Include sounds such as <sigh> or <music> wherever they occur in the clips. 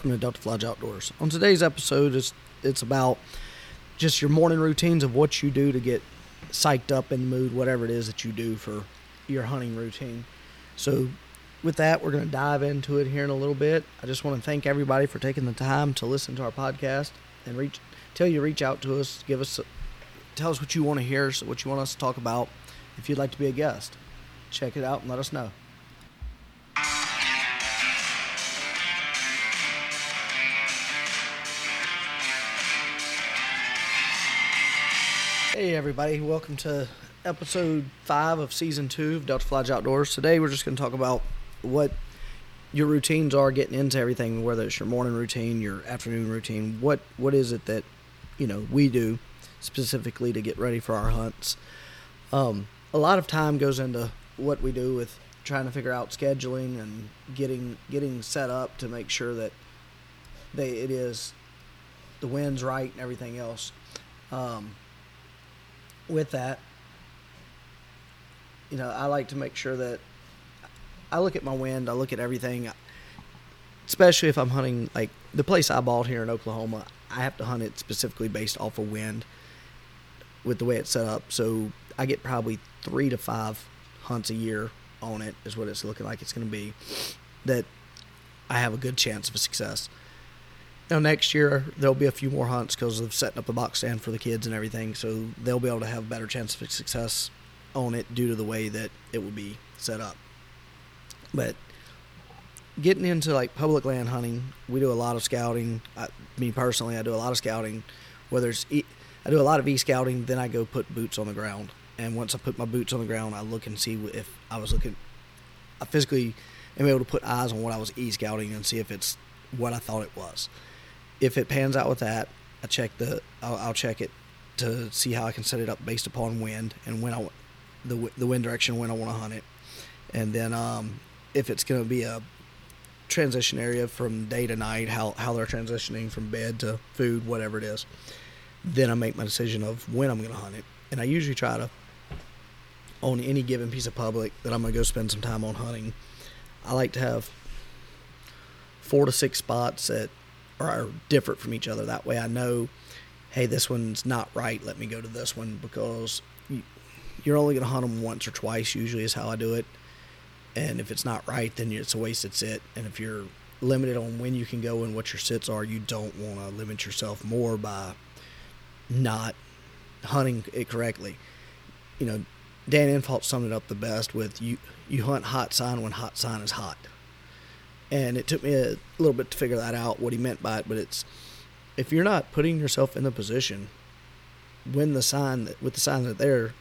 welcome to Delta Fledge Outdoors. On today's episode, it's, it's about just your morning routines of what you do to get psyched up in the mood, whatever it is that you do for your hunting routine. So, with that, we're going to dive into it here in a little bit. I just want to thank everybody for taking the time to listen to our podcast and reach tell you reach out to us, give us tell us what you want to hear, what you want us to talk about. If you'd like to be a guest, check it out and let us know. Hey everybody, welcome to episode five of season two of Delta Fledge Outdoors. Today we're just going to talk about what your routines are getting into everything, whether it's your morning routine, your afternoon routine. What what is it that you know we do specifically to get ready for our hunts? Um, a lot of time goes into what we do with trying to figure out scheduling and getting getting set up to make sure that they it is the wind's right and everything else. Um, with that, you know, I like to make sure that I look at my wind, I look at everything, especially if I'm hunting like the place I bought here in Oklahoma. I have to hunt it specifically based off of wind with the way it's set up. So I get probably three to five hunts a year on it, is what it's looking like it's going to be. That I have a good chance of success. Now next year there'll be a few more hunts because of setting up the box stand for the kids and everything, so they'll be able to have a better chance of success on it due to the way that it will be set up. But getting into like public land hunting, we do a lot of scouting. I, me personally, I do a lot of scouting. Whether it's e, I do a lot of e scouting, then I go put boots on the ground. And once I put my boots on the ground, I look and see if I was looking. I physically am able to put eyes on what I was e scouting and see if it's what I thought it was if it pans out with that, I check the I'll, I'll, check it to see how I can set it up based upon wind and when I the the wind direction when I want to hunt it, and then um, if it's going to be a transition area from day to night, how how they're transitioning from bed to food, whatever it is, then I make my decision of when I'm going to hunt it, and I usually try to on any given piece of public that I'm going to go spend some time on hunting. I like to have four to six spots that are different from each other. That way I know, hey, this one's not right. Let me go to this one because you're only going to hunt them once or twice, usually, is how I do it. And if it's not right, then it's a wasted sit. And if you're limited on when you can go and what your sits are, you don't want to limit yourself more by not hunting it correctly. You know, Dan Infalt summed it up the best with you you hunt hot sign when hot sign is hot and it took me a little bit to figure that out what he meant by it but it's if you're not putting yourself in the position when the sign that with the sign that there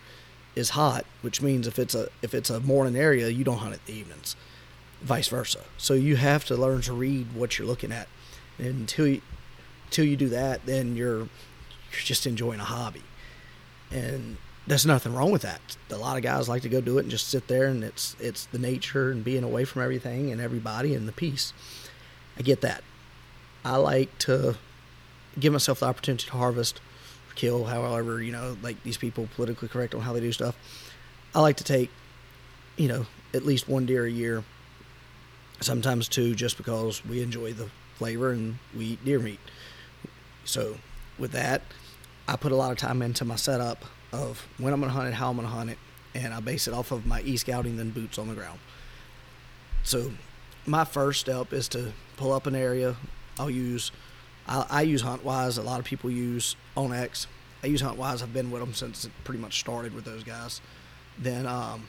is hot which means if it's a if it's a morning area you don't hunt it the evenings vice versa. So you have to learn to read what you're looking at. And until you until you do that then you're you're just enjoying a hobby. And there's nothing wrong with that. A lot of guys like to go do it and just sit there, and it's it's the nature and being away from everything and everybody and the peace. I get that. I like to give myself the opportunity to harvest, kill, however you know, like these people politically correct on how they do stuff. I like to take, you know, at least one deer a year, sometimes two, just because we enjoy the flavor and we eat deer meat. So, with that, I put a lot of time into my setup of when I'm going to hunt it, how I'm going to hunt it, and I base it off of my e-scouting, then boots on the ground. So my first step is to pull up an area. I'll use, I, I use HuntWise. A lot of people use onX. I use HuntWise. I've been with them since it pretty much started with those guys. Then um,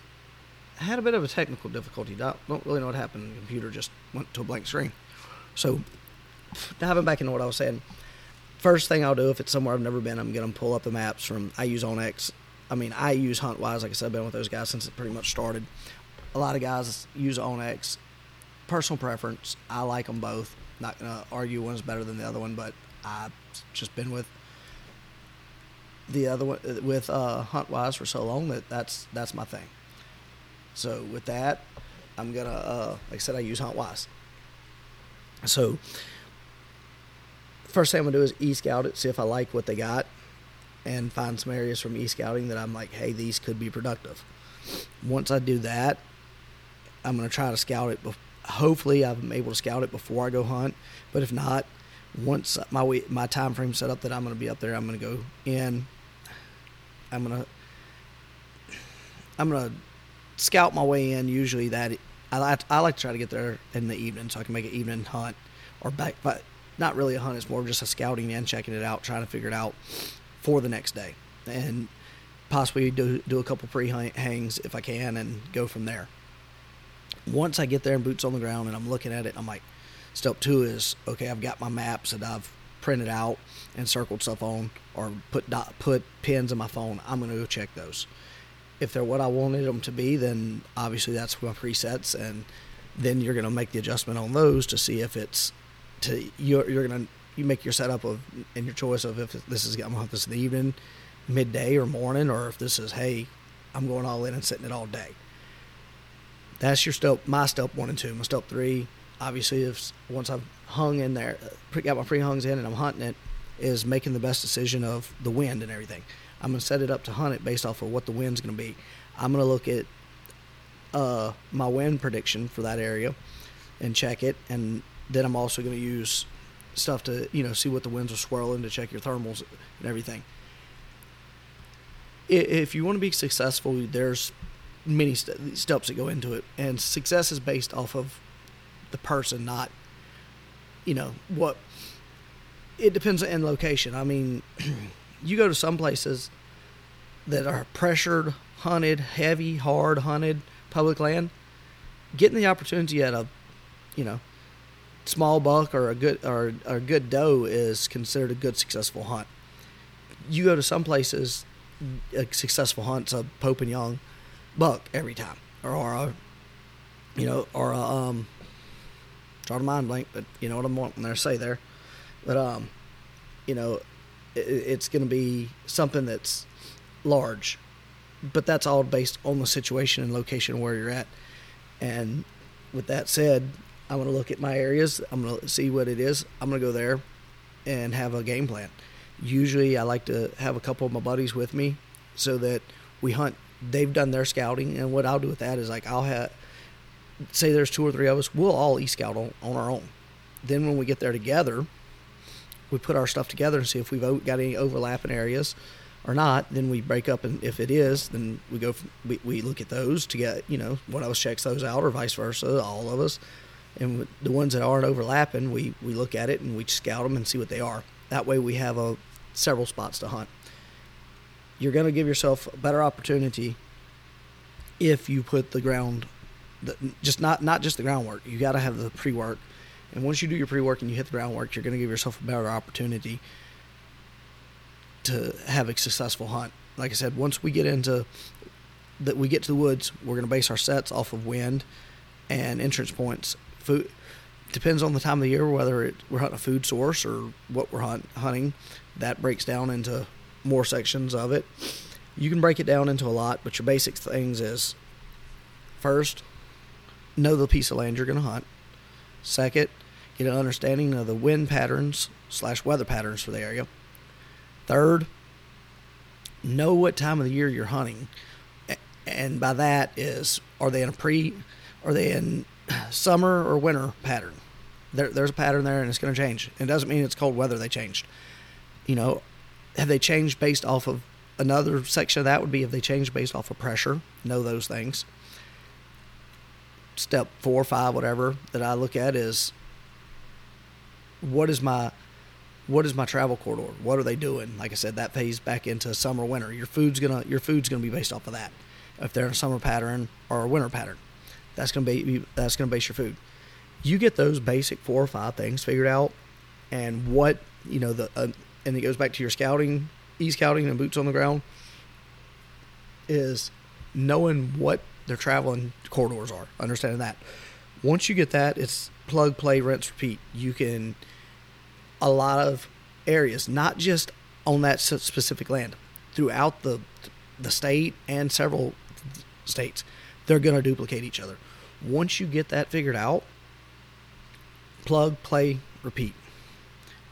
I had a bit of a technical difficulty. Don't, don't really know what happened. The computer just went to a blank screen. So diving back into what I was saying, first thing I'll do if it's somewhere I've never been, I'm gonna pull up the maps from I use onX. I mean, I use HuntWise. Like I said, I've been with those guys since it pretty much started. A lot of guys use onX. Personal preference. I like them both. Not gonna argue one's better than the other one, but I've just been with the other one with uh, HuntWise for so long that that's that's my thing. So with that, I'm gonna uh, like I said, I use HuntWise. So first thing I'm gonna do is e-scout it, see if I like what they got, and find some areas from e-scouting that I'm like, hey, these could be productive. Once I do that, I'm gonna try to scout it. hopefully I'm able to scout it before I go hunt. But if not, once my way, my time frame set up that I'm to be up there, I'm to go in. I'm to I'm to scout my way in. Usually that I like I like to try to get there in the evening so I can make an evening hunt or back, but not really a hunt. It's more just a scouting and checking it out, trying to figure it out for the next day, and possibly do do a couple pre hangs if I can, and go from there. Once I get there and boots on the ground and I'm looking at it, I'm like, step two is okay. I've got my maps that I've printed out and circled stuff on, or put dot, put pins in my phone. I'm gonna go check those. If they're what I wanted them to be, then obviously that's my presets, and then you're gonna make the adjustment on those to see if it's to you're, you're gonna you make your setup of and your choice of if this is I'm gonna hunt this in the evening, midday or morning, or if this is hey, I'm going all in and sitting it all day. That's your step, my step one and two. My step three, obviously, if once I've hung in there, got my pre hungs in, and I'm hunting it, is making the best decision of the wind and everything. I'm gonna set it up to hunt it based off of what the wind's gonna be. I'm gonna look at uh, my wind prediction for that area and check it, and then I'm also going to use stuff to you know see what the winds are swirling to check your thermals and everything. If you want to be successful, there's many st- steps that go into it, and success is based off of the person, not you know what. It depends on location. I mean, <clears throat> you go to some places that are pressured, hunted, heavy, hard hunted public land. Getting the opportunity at a, you know, small buck or a good or, or a good doe is considered a good successful hunt. You go to some places, a successful hunt's a Pope and Young buck every time, or, or a, you know, or a um, try to mind blank, but you know what I'm wanting to say there, but um, you know, it, it's going to be something that's large, but that's all based on the situation and location where you're at, and with that said, I'm to look at my areas. I'm going to see what it is. I'm going to go there and have a game plan. Usually, I like to have a couple of my buddies with me so that we hunt. They've done their scouting, and what I'll do with that is like I'll have say there's two or three of us. We'll all e scout on, on our own. Then when we get there together, we put our stuff together and see if we've got any overlapping areas or not. Then we break up, and if it is, then we go. We, we look at those to get you know one of us checks those out, or vice versa. All of us and the ones that aren't overlapping, we, we look at it and we scout them and see what they are. That way, we have a several spots to hunt. You're going to give yourself a better opportunity if you put the ground, the, just not not just the groundwork. You got to have the pre work, and once you do your pre work and you hit the groundwork, you're going to give yourself a better opportunity to have a successful hunt. Like I said, once we get into that, we get to the woods, we're going to base our sets off of wind and entrance points food depends on the time of the year whether it, we're hunting a food source or what we're hunt, hunting. That breaks down into more sections of it. You can break it down into a lot, but your basic things is first, know the piece of land you're going to hunt. Second, get an understanding of the wind patterns slash weather patterns for the area. Third, know what time of the year you're hunting, and by that is are they in a pre, are they in summer or winter pattern. There, there's a pattern there, and it's going to change. It doesn't mean it's cold weather they changed. You know, have they changed based off of another section of that would be if they changed based off of pressure. Know those things. Step four, or five, whatever that I look at is what is my what is my travel corridor? What are they doing? Like I said, that phase back into summer, winter. Your food's gonna your food's gonna be based off of that. If they're in a summer pattern or a winter pattern. That's gonna be that's gonna base your food. You get those basic four or five things figured out, and what you know the uh, and it goes back to your scouting, e scouting, and boots on the ground. Is knowing what their traveling corridors are, understanding that. Once you get that, it's plug, play, rinse, repeat. You can a lot of areas, not just on that specific land, throughout the the state and several states, they're going to duplicate each other. Once you get that figured out, plug, play, repeat,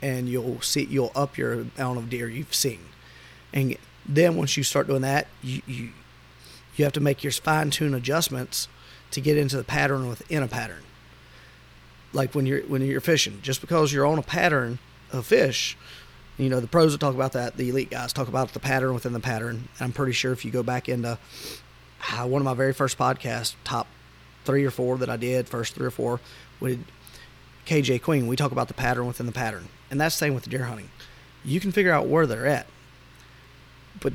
and you'll see you'll up your amount of deer you've seen. And then once you start doing that, you you, you have to make your fine tune adjustments to get into the pattern within a pattern. like when you're when you're fishing, just because you're on a pattern of fish, you know the pros will talk about that. The elite guys talk about the pattern within the pattern. I'm pretty sure if you go back into one of my very first podcasts, top three or four that I did, first three or four, with KJ Queen, we talk about the pattern within the pattern, and that's the same with deer hunting. You can figure out where they're at, but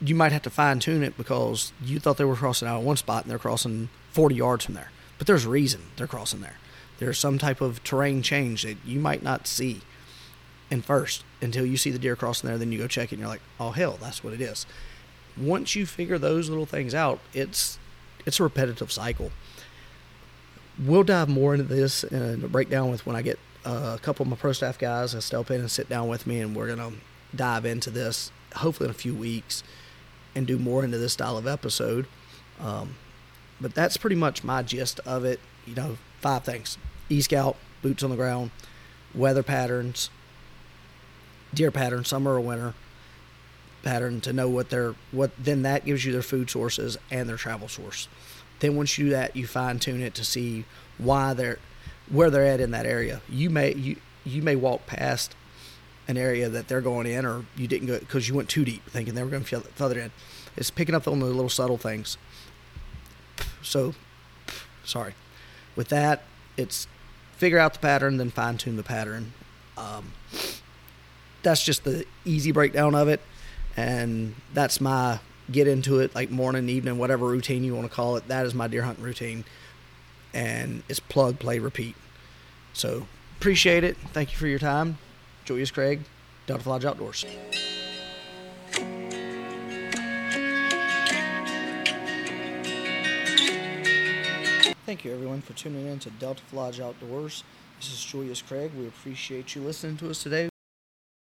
you might have to fine tune it because you thought they were crossing out at one spot and they're crossing 40 yards from there. But there's a reason they're crossing there. There's some type of terrain change that you might not see in first until you see the deer crossing there. Then you go check it and you're like, oh hell, that's what it is. Once you figure those little things out, it's it's a repetitive cycle. We'll dive more into this and break down with when I get uh, a couple of my pro staff guys, step in and sit down with me, and we're gonna dive into this hopefully in a few weeks and do more into this style of episode. Um, but that's pretty much my gist of it. You know, five things: e scout, boots on the ground, weather patterns, deer patterns, summer or winter pattern to know what their what. Then that gives you their food sources and their travel source. Then once you do that, you fine tune it to see why they're where they're at in that area. You may you you may walk past an area that they're going in, or you didn't go because you went too deep, thinking they were going to further in. It's picking up on the little subtle things. So, sorry. With that, it's figure out the pattern, then fine tune the pattern. Um, that's just the easy breakdown of it, and that's my get into it like morning, evening, whatever routine you want to call it. That is my deer hunting routine, and it's plug, play, repeat. So appreciate it. Thank you for your time. Julius Craig, Delta Lodge Outdoors. Thank you, everyone, for tuning in to Delta Lodge Outdoors. This is Julius Craig. We appreciate you listening to us today.